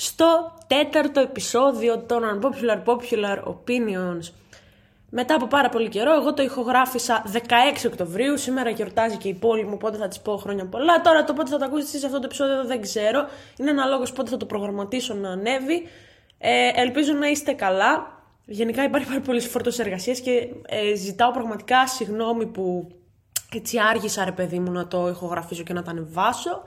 στο τέταρτο επεισόδιο των Unpopular Popular Opinions. Μετά από πάρα πολύ καιρό, εγώ το ηχογράφησα 16 Οκτωβρίου. Σήμερα γιορτάζει και η πόλη μου, οπότε θα της πω χρόνια πολλά. Τώρα το πότε θα το ακούσετε σε αυτό το επεισόδιο δεν ξέρω. Είναι αναλόγως πότε θα το προγραμματίσω να ανέβει. Ε, ελπίζω να είστε καλά. Γενικά υπάρχει πάρα πολύ φόρτο εργασίας και ε, ζητάω πραγματικά συγγνώμη που έτσι άργησα ρε παιδί μου να το ηχογραφήσω και να τα ανεβάσω.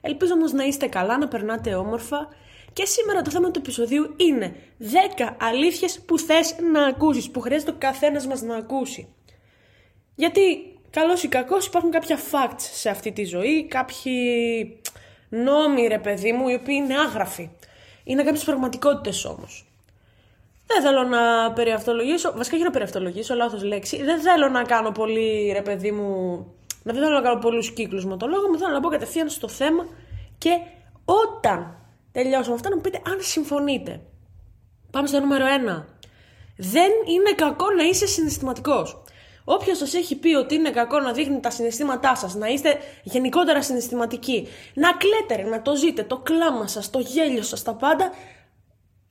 Ελπίζω όμως να είστε καλά, να περνάτε όμορφα. Και σήμερα το θέμα του επεισοδίου είναι 10 αλήθειες που θες να ακούσεις, που χρειάζεται ο καθένας μας να ακούσει. Γιατί, καλός ή κακός, υπάρχουν κάποια facts σε αυτή τη ζωή, κάποιοι νόμοι ρε παιδί μου, οι οποίοι είναι άγραφοι. Είναι κάποιες πραγματικότητες όμως. Δεν θέλω να περιαυτολογήσω, βασικά όχι να περιαυτολογήσω, λάθος λέξη. Δεν θέλω να κάνω πολύ ρε παιδί μου. Δεν θέλω να κάνω πολλούς κύκλους με το λόγο μου. Θέλω να πω κατευθείαν στο θέμα και όταν τελειώσω με αυτά να μου πείτε αν συμφωνείτε. Πάμε στο νούμερο 1. Δεν είναι κακό να είσαι συναισθηματικός. Όποιος σας έχει πει ότι είναι κακό να δείχνετε τα συναισθήματά σας, να είστε γενικότερα συναισθηματικοί, να κλαίτε, να το ζείτε, το κλάμα σας, το γέλιο σας, τα πάντα,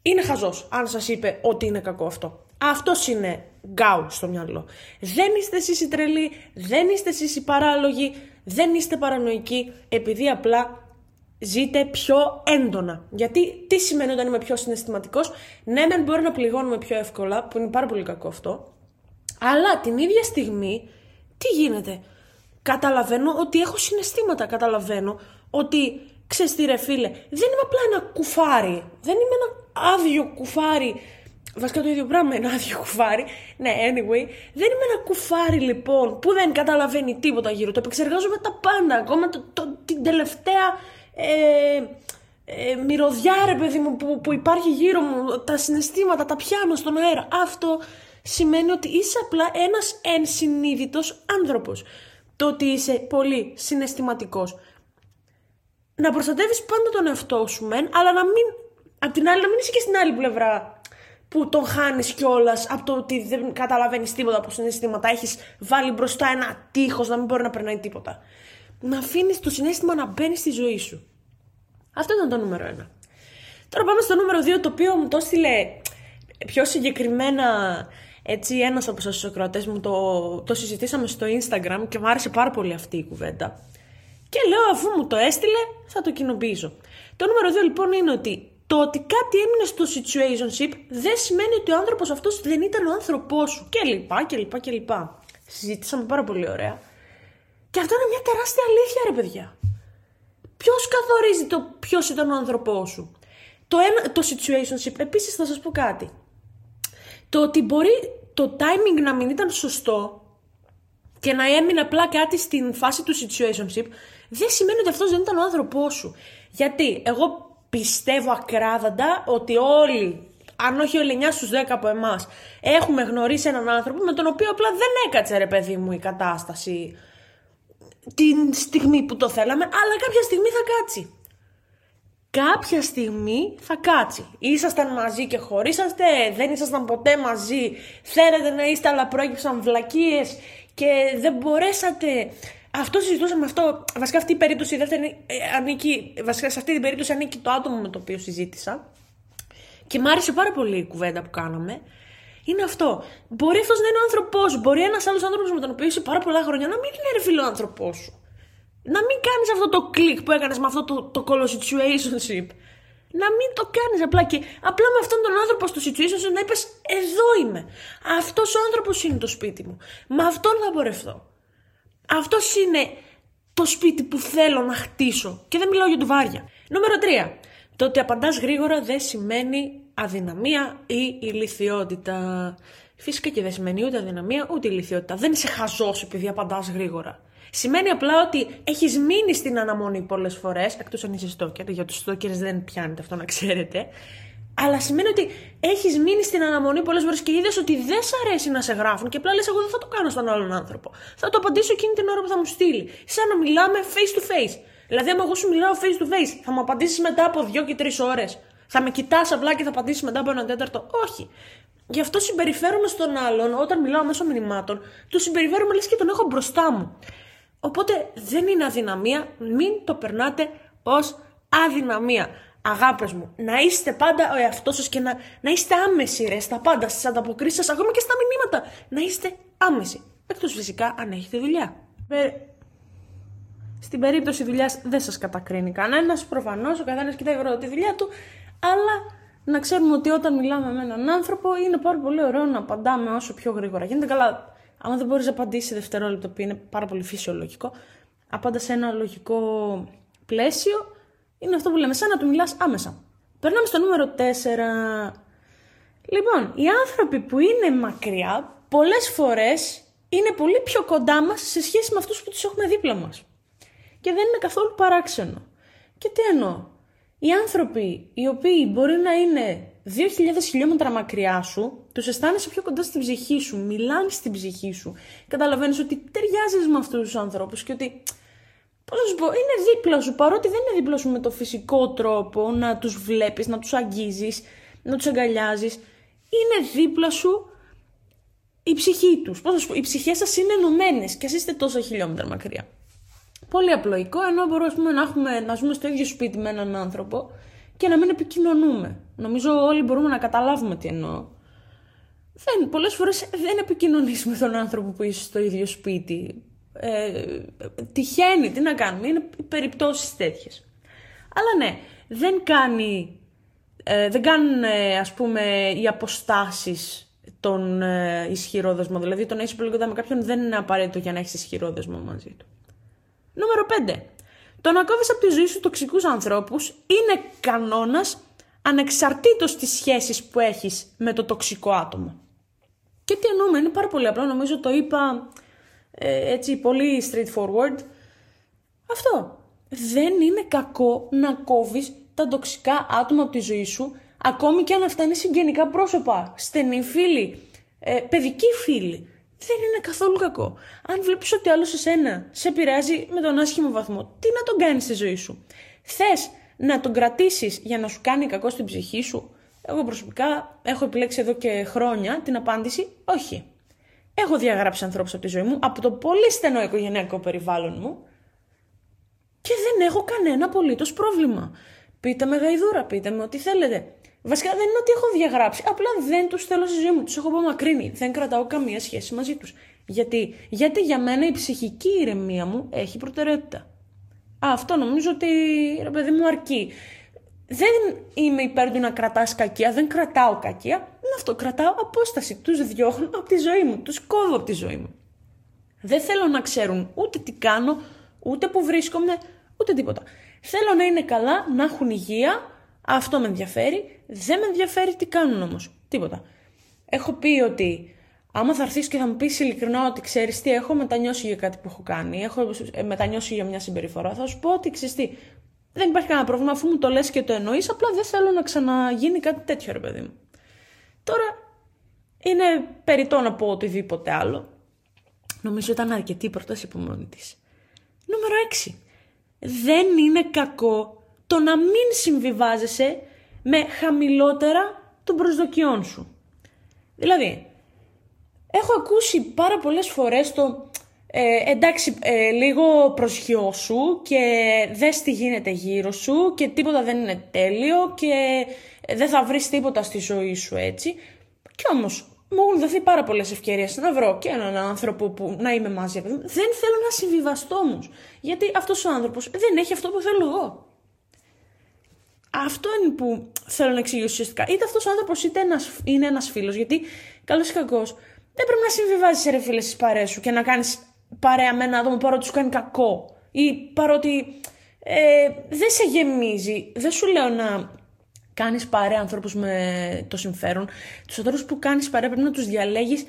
είναι χαζός αν σας είπε ότι είναι κακό αυτό. Αυτός είναι γκάου στο μυαλό. Δεν είστε εσείς οι τρελοί, δεν είστε εσείς οι παράλογοι, δεν είστε παρανοϊκοί, επειδή απλά ζείτε πιο έντονα. Γιατί τι σημαίνει όταν είμαι πιο συναισθηματικός, ναι, μεν μπορεί να πληγώνουμε πιο εύκολα, που είναι πάρα πολύ κακό αυτό, αλλά την ίδια στιγμή τι γίνεται; Καταλαβαίνω ότι έχω συναισθήματα. Καταλαβαίνω ότι ξέρεις τι ρε φίλε, δεν είμαι απλά ένα κουφάρι. Δεν είμαι ένα άδειο κουφάρι. Βασικά το ίδιο πράγμα είναι άδειο κουφάρι. Ναι, anyway. Δεν είμαι ένα κουφάρι λοιπόν που δεν καταλαβαίνει τίποτα γύρω. Το επεξεργάζομαι τα πάντα. Ακόμα το, το, την τελευταία ε, ε, μυρωδιά ρε παιδί μου που, που υπάρχει γύρω μου. Τα συναισθήματα, τα πιάνω στον αέρα. Αυτό σημαίνει ότι είσαι απλά ένας ενσυνείδητος άνθρωπος. Το ότι είσαι πολύ συναισθηματικός. Να προστατεύεις πάντα τον εαυτό σου μεν, αλλά να μην Απ' την άλλη, να μην είσαι και στην άλλη πλευρά που τον χάνεις κιόλας από το ότι δεν καταλαβαίνεις τίποτα από συναισθήματα. Έχεις βάλει μπροστά ένα τείχος να μην μπορεί να περνάει τίποτα. Να αφήνεις το συνέστημα να μπαίνει στη ζωή σου. Αυτό ήταν το νούμερο ένα. Τώρα πάμε στο νούμερο δύο, το οποίο μου το έστειλε πιο συγκεκριμένα έτσι ένας από σας ακροατές μου το, το συζητήσαμε στο Instagram και μου άρεσε πάρα πολύ αυτή η κουβέντα. Και λέω αφού μου το έστειλε θα το κοινοποιήσω. Το νούμερο 2 λοιπόν είναι ότι το ότι κάτι έμεινε στο situationship δεν σημαίνει ότι ο άνθρωπος αυτός δεν ήταν ο άνθρωπός σου. Και λοιπά και λοιπά και λοιπά. Συζήτησαμε πάρα πολύ ωραία. Και αυτό είναι μια τεράστια αλήθεια, ρε παιδιά. Ποιος καθορίζει το ποιος ήταν ο άνθρωπός σου; Το, ένα, το situationship, επίσης θα σας πω κάτι. Το ότι μπορεί το timing να μην ήταν σωστό και να έμεινε απλά κάτι στην φάση του situationship, δεν σημαίνει ότι αυτός δεν ήταν ο άνθρωπός σου. Γιατί εγώ πιστεύω ακράδαντα ότι όλοι, αν όχι ο 9 στους 10 από εμάς, έχουμε γνωρίσει έναν άνθρωπο με τον οποίο απλά δεν έκατσε ρε παιδί μου η κατάσταση την στιγμή που το θέλαμε, αλλά κάποια στιγμή θα κάτσει. Κάποια στιγμή θα κάτσει. Ήσασταν μαζί και χωρίσαστε, δεν ήσασταν ποτέ μαζί, θέλετε να είστε αλλά προέκυψαν βλακίες και δεν μπορέσατε αυτό συζητούσαμε αυτό. Βασικά αυτή η περίπτωση δεν ε, ανήκει. Βασικά σε αυτή την περίπτωση ανήκει το άτομο με το οποίο συζήτησα. Και μ' άρεσε πάρα πολύ η κουβέντα που κάναμε. Είναι αυτό. Μπορεί αυτός να είναι ο άνθρωπός σου. Μπορεί ένας άλλος άνθρωπος με τον οποίο είσαι πάρα πολλά χρόνια να μην είναι ρε φίλο άνθρωπός σου. Να μην κάνεις αυτό το κλικ που έκανες με αυτό το, το call situationship. Να μην το κάνεις απλά και απλά με αυτόν τον άνθρωπο στο situationship να είπες Εδώ είμαι. Αυτός ο άνθρωπος είναι το σπίτι μου. Με αυτόν θα πορευτώ. Αυτός είναι το σπίτι που θέλω να χτίσω. Και δεν μιλάω για βάρια. Νούμερο 3. Το ότι απαντάς γρήγορα δεν σημαίνει αδυναμία ή ηλικιότητα. Φυσικά και δεν σημαίνει ούτε αδυναμία ούτε ηλικιότητα. Δεν είσαι χαζό επειδή απαντάς γρήγορα. Σημαίνει απλά ότι έχεις μείνει στην αναμονή πολλές φορές, εκτός αν είσαι στόκερ, για τους στόκερ δεν πιάνετε αυτό να ξέρετε. Αλλά σημαίνει ότι έχεις μείνει στην αναμονή πολλές φορές και είδες ότι δεν σ' αρέσει να σε γράφουν και απλά λες: Εγώ δεν θα το κάνω στον άλλον άνθρωπο. Θα το απαντήσω εκείνη την ώρα που θα μου στείλει. Σαν να μιλάμε face to face. Δηλαδή, άμα εγώ σου μιλάω face to face, θα μου απαντήσεις μετά από δύο και τρεις ώρες. Θα με κοιτάς απλά και θα απαντήσεις μετά από ένα τέταρτο. Όχι. Γι' αυτό συμπεριφέρομαι στον άλλον όταν μιλάω μέσω μηνυμάτων, το συμπεριφέρομαι λες και τον έχω μπροστά μου. Οπότε δεν είναι αδυναμία, μην το περνάτε ως αδυναμία. Αγάπες μου, να είστε πάντα ο εαυτός σας και να, να είστε άμεση ρε στα πάντα, στις ανταποκρίσεις σας, ακόμα και στα μηνύματα. Να είστε άμεση. Εκτός φυσικά αν έχετε δουλειά. Ε, στην περίπτωση δουλειάς δεν σας κατακρίνει κανένας. Προφανώς ο καθένας κοιτάει γρήγορα τη δουλειά του. Αλλά να ξέρουμε ότι όταν μιλάμε με έναν άνθρωπο είναι πάρα πολύ ωραίο να απαντάμε όσο πιο γρήγορα γίνεται. Καλά, άμα δεν μπορείς να απαντήσεις σε δευτερόλεπτο, που είναι πάρα πολύ φυσιολογικό, απάντας σε ένα λογικό πλαίσιο, είναι αυτό που λέμε, σαν να του μιλάς άμεσα. Περνάμε στο νούμερο 4. Λοιπόν, οι άνθρωποι που είναι μακριά, πολλές φορές είναι πολύ πιο κοντά μας σε σχέση με αυτούς που τους έχουμε δίπλα μας. Και δεν είναι καθόλου παράξενο. Και τι εννοώ; Οι άνθρωποι οι οποίοι μπορεί να είναι 2.000 χιλιόμετρα μακριά σου, τους αισθάνεσαι πιο κοντά στην ψυχή σου, μιλάνε στην ψυχή σου. Καταλαβαίνεις ότι ταιριάζεις με αυτούς τους ανθρώπους και ότι. Πώς να σου πω, είναι δίπλα σου, παρότι δεν είναι δίπλα σου με το φυσικό τρόπο να τους βλέπεις, να τους αγγίζεις, να τους αγκαλιάζεις. Είναι δίπλα σου η ψυχή τους. Πώς να σου πω, οι ψυχές σας είναι ενωμένες και ας είστε τόσα χιλιόμετρα μακριά πολύ απλοϊκό, ενώ μπορούμε να, έχουμε, να ζούμε στο ίδιο σπίτι με έναν άνθρωπο και να μην επικοινωνούμε. Νομίζω όλοι μπορούμε να καταλάβουμε τι εννοώ. Δεν, πολλές φορές δεν επικοινωνείς με τον άνθρωπο που είσαι στο ίδιο σπίτι. Ε, τυχαίνει, τι να κάνουμε, είναι περιπτώσεις τέτοιες. Αλλά ναι, δεν κάνει, ε, δεν κάνουν ε, ας πούμε οι αποστάσεις τον ε, ισχυρό δεσμό. Δηλαδή το να είσαι πολύ κοντά με κάποιον δεν είναι απαραίτητο για να έχεις ισχυρό δεσμό μαζί του. Νούμερο 5. Το να κόβεις από τη ζωή σου τοξικούς ανθρώπους είναι κανόνας ανεξαρτήτως της σχέσης που έχεις με το τοξικό άτομο. Και τι εννοούμε, είναι πάρα πολύ απλό, νομίζω το είπα ε, έτσι πολύ straightforward. Αυτό. Δεν είναι κακό να κόβεις τα τοξικά άτομα από τη ζωή σου, ακόμη και αν αυτά είναι συγγενικά πρόσωπα, στενοί φίλοι, ε, παιδικοί φίλοι δεν είναι καθόλου κακό. Αν βλέπεις ότι άλλο εσένα σε επηρεάζει με τον άσχημο βαθμό, τι να τον κάνεις στη ζωή σου; Θες να τον κρατήσεις για να σου κάνει κακό στην ψυχή σου; Εγώ προσωπικά έχω επιλέξει εδώ και χρόνια την απάντηση όχι. Έχω διαγράψει ανθρώπους από τη ζωή μου, από το πολύ στενό οικογενειακό περιβάλλον μου και δεν έχω κανένα απολύτως πρόβλημα. Πείτε με γαϊδούρα, πείτε με ό,τι θέλετε. Βασικά δεν είναι ότι έχω διαγράψει. Απλά δεν τους θέλω στη ζωή μου. Τους έχω απομακρύνει. Δεν κρατάω καμία σχέση μαζί τους. Γιατί; Γιατί για μένα η ψυχική ηρεμία μου έχει προτεραιότητα. Α, αυτό νομίζω ότι ρε παιδί μου αρκεί. Δεν είμαι υπέρ του να κρατάς κακία, δεν κρατάω κακία. Είναι αυτό, κρατάω απόσταση. Τους διώχνω από τη ζωή μου, τους κόβω από τη ζωή μου. Δεν θέλω να ξέρουν ούτε τι κάνω, ούτε που βρίσκομαι, ούτε τίποτα. Θέλω να είναι καλά, να έχουν υγεία, αυτό με ενδιαφέρει. Δεν με ενδιαφέρει τι κάνουν όμως. Τίποτα. Έχω πει ότι άμα θα έρθεις και θα μου πεις ειλικρινά ότι ξέρεις τι, έχω μετανιώσει για κάτι που έχω κάνει, έχω ε, μετανιώσει για μια συμπεριφορά, θα σου πω ότι ξέρεις τι. Δεν υπάρχει κανένα πρόβλημα αφού μου το λες και το εννοείς, απλά δεν θέλω να ξαναγίνει κάτι τέτοιο, ρε παιδί μου. Τώρα είναι περιττό να πω οτιδήποτε άλλο. Νομίζω ήταν αρκετή η πρόταση από μόνη της. Νούμερο 6. Δεν είναι κακό το να μην συμβιβάζεσαι με χαμηλότερα των προσδοκιών σου. Δηλαδή, έχω ακούσει πάρα πολλές φορές το ε, εντάξει ε, λίγο προσγειώσου και δες τι γίνεται γύρω σου και τίποτα δεν είναι τέλειο και δεν θα βρεις τίποτα στη ζωή σου έτσι. Και όμως μου έχουν δοθεί πάρα πολλές ευκαιρίες να βρω και έναν άνθρωπο που να είμαι μαζί. Δεν θέλω να συμβιβαστώ όμως. Γιατί αυτός ο άνθρωπος δεν έχει αυτό που θέλω εγώ. Αυτό είναι που θέλω να εξηγήσω ουσιαστικά. Είτε αυτός ο άνθρωπος είτε ένας, είναι ένας φίλος. Γιατί καλός ή κακός δεν πρέπει να συμβιβάζεις ρε φίλε στις παρέ σου και να κάνεις παρέα με ένα άτομο παρότι σου κάνει κακό. Ή παρότι ε, δεν σε γεμίζει. Δεν σου λέω να κάνεις παρέα ανθρώπους με το συμφέρον. Τους ανθρώπους που κάνεις παρέα πρέπει να τους διαλέγεις.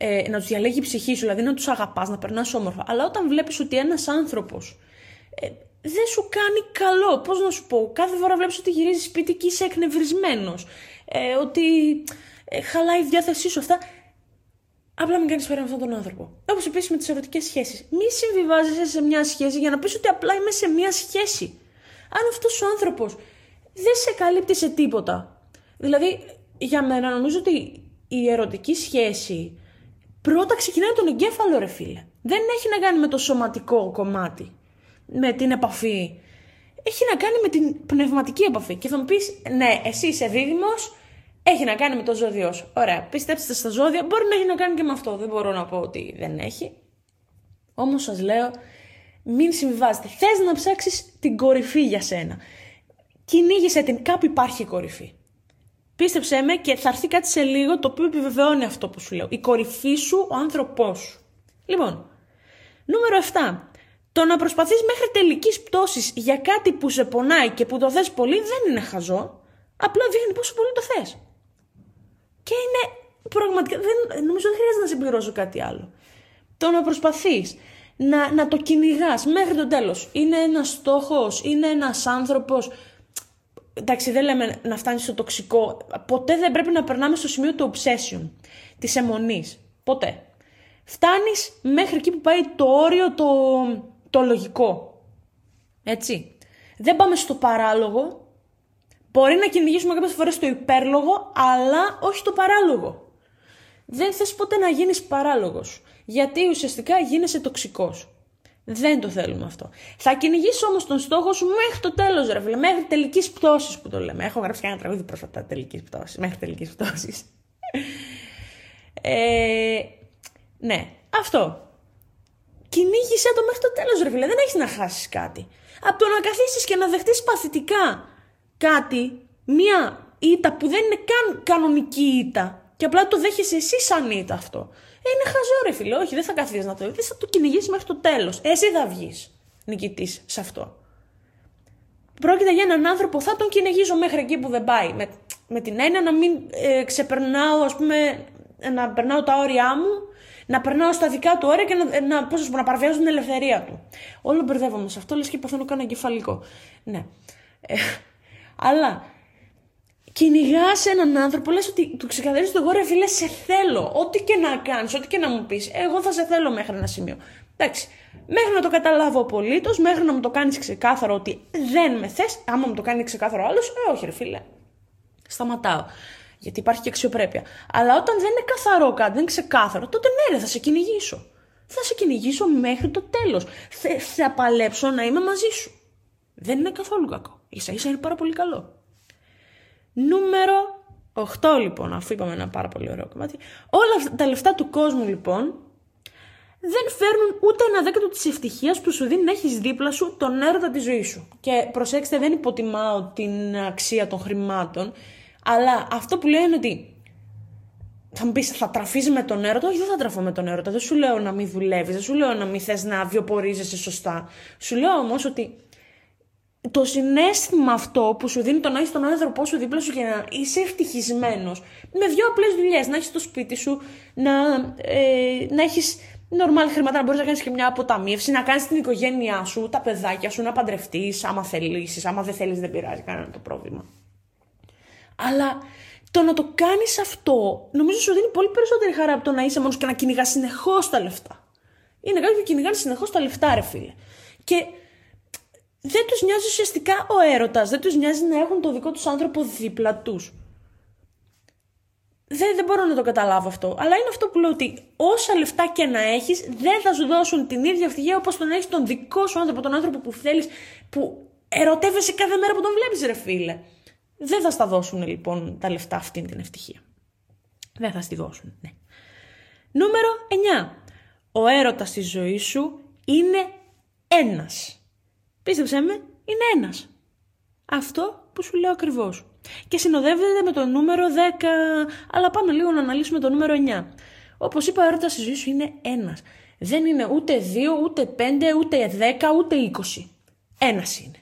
Ε, να τους διαλέγει η ψυχή σου, δηλαδή να τους αγαπάς, να περνάς όμορφα. Αλλά όταν βλέπεις ότι ένας άνθρωπος ε, δεν σου κάνει καλό. Πώς να σου πω, κάθε φορά βλέπεις ότι γυρίζεις σπίτι και είσαι εκνευρισμένος. Ε, ότι ε, χαλάει η διάθεσή σου αυτά. Απλά μην κάνεις πέρα με αυτόν τον άνθρωπο. Όπως επίσης με τις ερωτικές σχέσεις. Μη συμβιβάζεσαι σε μια σχέση για να πεις ότι απλά είμαι σε μια σχέση. Αν αυτός ο άνθρωπος δεν σε καλύπτει σε τίποτα. Δηλαδή, για μένα νομίζω ότι η ερωτική σχέση πρώτα ξεκινάει τον εγκέφαλο, ρε φίλε. Δεν έχει να κάνει με το σωματικό κομμάτι, με την επαφή. Έχει να κάνει με την πνευματική επαφή. Και θα μου πεις, ναι, εσύ είσαι δίδυμος, έχει να κάνει με το ζώδιό σου. Ωραία, πιστέψτε στα ζώδια, μπορεί να έχει να κάνει και με αυτό. Δεν μπορώ να πω ότι δεν έχει. Όμως σας λέω, μην συμβιβάζετε. Θες να ψάξεις την κορυφή για σένα. Κυνήγησε την. Κάπου υπάρχει κορυφή. Πίστεψέ με και θα έρθει κάτι σε λίγο το οποίο επιβεβαιώνει αυτό που σου λέω. Η κορυφή σου, ο άνθρωπός σου. Λοιπόν, νούμερο 7. Το να προσπαθείς μέχρι τελικής πτώσης για κάτι που σε πονάει και που το θες πολύ δεν είναι χαζό. Απλά δείχνει πόσο πολύ το θες. Και είναι πραγματικά, δεν, νομίζω δεν χρειάζεται να συμπληρώσω κάτι άλλο. Το να προσπαθείς να, να το κυνηγάς μέχρι το τέλος. Είναι ένας στόχος, είναι ένας άνθρωπος εντάξει δεν λέμε να φτάνεις στο τοξικό, ποτέ δεν πρέπει να περνάμε στο σημείο του obsession, της αιμονής, ποτέ. Φτάνεις μέχρι εκεί που πάει το όριο το, το λογικό, έτσι. Δεν πάμε στο παράλογο, μπορεί να κυνηγήσουμε κάποιες φορές το υπέρλογο, αλλά όχι το παράλογο. Δεν θες ποτέ να γίνεις παράλογος, γιατί ουσιαστικά γίνεσαι τοξικός. Δεν το θέλουμε αυτό. Θα κυνηγήσει όμως τον στόχο σου μέχρι το τέλος, ρε φίλε. Μέχρι τελικής πτώσης που το λέμε. Έχω γράψει και ένα τραγούδι πρόσφατα τελικής πτώσης. Μέχρι τελικής πτώσης. ε, ναι, αυτό. Κυνήγησε το μέχρι το τέλος, ρε φίλε. Δεν έχεις να χάσεις κάτι. Από το να καθίσεις και να δεχτείς παθητικά κάτι, μία ήττα που δεν είναι καν κανονική ήττα, και απλά το δέχεσαι εσύ σαν ήττα αυτό. Ε, είναι χαζό ρε φίλε, όχι, δεν θα καθίσεις να το δεις, θα το κυνηγήσει μέχρι το τέλος. Εσύ θα βγεις νικητής σε αυτό. Πρόκειται για έναν άνθρωπο, θα τον κυνηγήσω μέχρι εκεί που δεν πάει. Με, με την έννοια να μην ε, ξεπερνάω, ας πούμε, να περνάω τα όρια μου, να περνάω στα δικά του όρια και να, να, πώς πω, να παραβιάζω την ελευθερία του. Όλο μπερδεύομαι σε αυτό, λες και παθαίνω κανένα εγκεφαλικό. Ναι. Ε, αλλά κυνηγάς έναν άνθρωπο, λες ότι του ξεκαθαρίζεις το εγώ ρε φίλε, σε θέλω. Ό,τι και να κάνεις, ό,τι και να μου πεις, εγώ θα σε θέλω μέχρι ένα σημείο. Εντάξει. Μέχρι να το καταλάβω απολύτως, μέχρι να μου το κάνεις ξεκάθαρο ότι δεν με θες, άμα μου το κάνει ξεκάθαρο άλλος, ε, όχι ρε φίλε. Σταματάω. Γιατί υπάρχει και αξιοπρέπεια. Αλλά όταν δεν είναι καθαρό κάτι, δεν είναι ξεκάθαρο, τότε ναι, ρε, θα σε κυνηγήσω. Θα σε κυνηγήσω μέχρι το τέλος. Θα, θα παλέψω να είμαι μαζί σου. Δεν είναι καθόλου κακό. σα ίσα είναι πάρα πολύ καλό. Νούμερο 8 λοιπόν, αφού είπαμε ένα πάρα πολύ ωραίο κομμάτι. Όλα τα λεφτά του κόσμου λοιπόν δεν φέρνουν ούτε ένα δέκατο της ευτυχίας που σου δίνει να έχεις δίπλα σου τον έρωτα της ζωής σου. Και προσέξτε δεν υποτιμάω την αξία των χρημάτων, αλλά αυτό που λέω είναι ότι θα μου πεις, θα τραφείς με τον έρωτα; Όχι, δεν θα τραφώ με τον έρωτα. Δεν σου λέω να μην δουλεύεις, δεν σου λέω να μην θες να βιοπορίζεσαι σωστά. Σου λέω όμως ότι το συνέστημα αυτό που σου δίνει το να έχεις τον άνθρωπό σου δίπλα σου και να είσαι ευτυχισμένος με δύο απλές δουλειές. Να έχεις το σπίτι σου, να, ε, να έχεις νορμάλ χρήματα, να μπορείς να κάνεις και μια αποταμίευση, να κάνεις την οικογένειά σου, τα παιδάκια σου, να παντρευτείς, άμα θελήσεις. Άμα δεν θέλεις, δεν πειράζει κανένα το πρόβλημα. Αλλά το να το κάνεις αυτό, νομίζω σου δίνει πολύ περισσότερη χαρά από το να είσαι μόνος και να κυνηγάς συνεχώς τα λεφτά. Είναι κάποιοι που κυνηγάνε συνεχώς τα λεφτά, ρε φίλε. Και δεν τους νοιάζει ουσιαστικά ο έρωτας, δεν τους νοιάζει να έχουν το δικό τους άνθρωπο δίπλα τους. Δεν, δεν μπορώ να το καταλάβω αυτό. Αλλά είναι αυτό που λέω ότι όσα λεφτά και να έχεις δεν θα σου δώσουν την ίδια ευτυχία όπως τον έχεις τον δικό σου άνθρωπο, τον άνθρωπο που θέλεις, που ερωτεύεσαι κάθε μέρα που τον βλέπεις ρε φίλε. Δεν θα στα δώσουν λοιπόν τα λεφτά αυτήν την ευτυχία. Δεν θα στη δώσουν, ναι. Νούμερο 9. Ο έρωτας στη ζωής σου είναι ένας. Πίστεψέ με, είναι ένας. Αυτό που σου λέω ακριβώς. Και συνοδεύεται με το νούμερο 10, αλλά πάμε λίγο να αναλύσουμε το νούμερο 9. Όπως είπα, ο έρωτας στη ζωής σου είναι ένας. Δεν είναι ούτε 2, ούτε 5, ούτε 10, ούτε 20. Ένας είναι.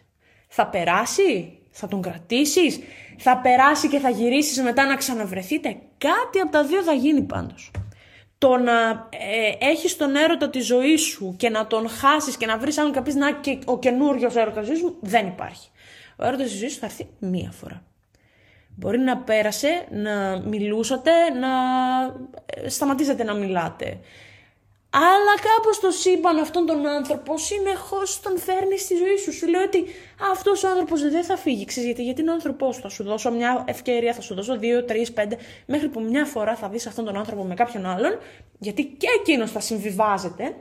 Θα περάσει, θα τον κρατήσεις, θα περάσει και θα γυρίσεις μετά να ξαναβρεθείτε; Κάτι από τα δύο θα γίνει πάντως. το να ε, έχεις τον έρωτα της ζωής σου και να τον χάσεις και να βρεις άλλον και να και ο καινούριος έρωτας της ζωής μου, δεν υπάρχει. Ο έρωτας της ζωής σου θα έρθει μία φορά. Μπορεί να πέρασε, να μιλούσατε, να ε, σταματήσετε να μιλάτε. Αλλά κάπως το σύμπαν αυτόν τον άνθρωπο συνεχώς τον φέρνει στη ζωή σου. Σου λέει ότι αυτός ο άνθρωπος δεν θα φύγει. Ξέρεις, γιατί, γιατί είναι ο άνθρωπός σου. Θα σου δώσω μια ευκαιρία, θα σου δώσω δύο, τρεις, πέντε, μέχρι που μια φορά θα δεις αυτόν τον άνθρωπο με κάποιον άλλον. Γιατί και εκείνος θα συμβιβάζεται.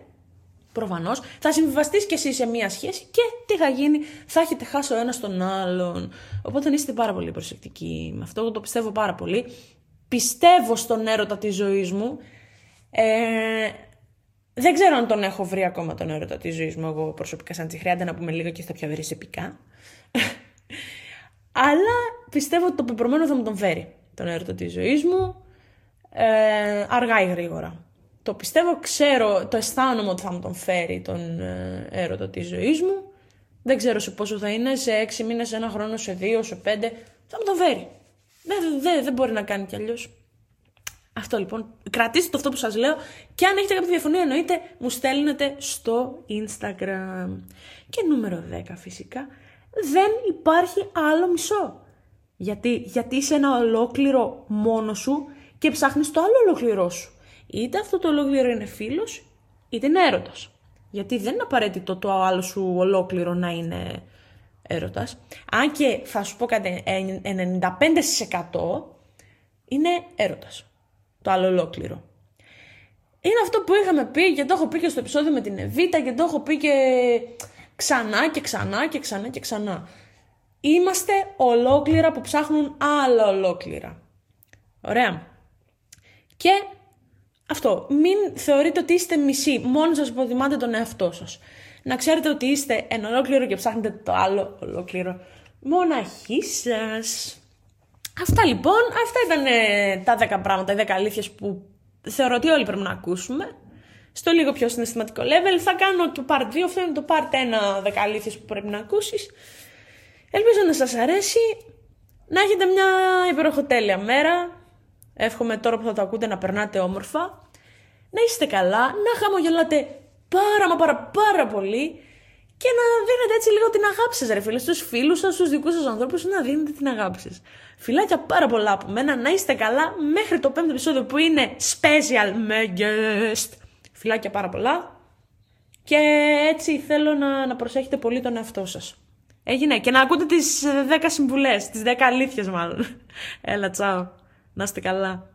Προφανώς θα συμβιβαστείς κι εσύ σε μία σχέση και τι θα γίνει, θα έχετε χάσει ο ένας τον άλλον. Οπότε είστε πάρα πολύ προσεκτικοί με αυτό. Εγώ το πιστεύω πάρα πολύ. Πιστεύω στον έρωτα της ζωής μου. Ε, δεν ξέρω αν τον έχω βρει ακόμα τον έρωτα της ζωής μου, εγώ προσωπικά σαν τσιχρέαντα να πούμε λίγο και στα πιο επικά. Αλλά πιστεύω ότι το πεπρωμένο θα μου τον φέρει τον έρωτα της ζωής μου. Ε, αργά ή γρήγορα. Το πιστεύω, ξέρω, το αισθάνομαι ότι θα μου τον φέρει τον ε, έρωτα της ζωής μου. Δεν ξέρω σε πόσο θα είναι, σε έξι μήνες, σε ένα χρόνο, σε δύο, σε πέντε. Θα μου τον φέρει. Δεν, δεν, δεν μπορεί να κάνει κι αλλιώς. Αυτό λοιπόν, κρατήστε το αυτό που σας λέω και αν έχετε κάποια διαφωνία εννοείται μου στέλνετε στο Instagram. Και νούμερο 10 φυσικά, δεν υπάρχει άλλο μισό. Γιατί, γιατί είσαι ένα ολόκληρο μόνο σου και ψάχνεις το άλλο ολόκληρό σου. Είτε αυτό το ολόκληρο είναι φίλος, είτε είναι έρωτας. Γιατί δεν είναι απαραίτητο το άλλο σου ολόκληρο να είναι έρωτας. Αν και θα σου πω κάτι, 95% είναι έρωτας το άλλο ολόκληρο. Είναι αυτό που είχαμε πει και το έχω πει και στο επεισόδιο με την Εβίτα και το έχω πει και ξανά και ξανά και ξανά και ξανά. Είμαστε ολόκληρα που ψάχνουν άλλα ολόκληρα. Ωραία. Και αυτό, μην θεωρείτε ότι είστε μισή, μόνο σας υποτιμάτε τον εαυτό σας. Να ξέρετε ότι είστε ένα ολόκληρο και ψάχνετε το άλλο ολόκληρο μοναχή σας. Αυτά λοιπόν, αυτά ήταν ε, τα 10 πράγματα, οι 10 αλήθειες που θεωρώ ότι όλοι πρέπει να ακούσουμε. Στο λίγο πιο συναισθηματικό level θα κάνω το part 2, αυτό είναι το part 1 10 αλήθειες που πρέπει να ακούσεις. Ελπίζω να σας αρέσει, να έχετε μια υπεροχοτέλεια μέρα. Εύχομαι τώρα που θα το ακούτε να περνάτε όμορφα. Να είστε καλά, να χαμογελάτε πάρα μα πάρα πάρα πολύ και να δίνετε έτσι λίγο την αγάπη σας ρε φίλε, στους φίλους σας, στους δικούς σας ανθρώπους, να δίνετε την αγάπη σας. Φιλάκια πάρα πολλά από μένα, να είστε καλά μέχρι το πέμπτο επεισόδιο που είναι special με guest. Φιλάκια πάρα πολλά και έτσι θέλω να, να προσέχετε πολύ τον εαυτό σας. Έγινε και να ακούτε τις 10 συμβουλές, τις 10 αλήθειες μάλλον. Έλα, τσάω. Να είστε καλά.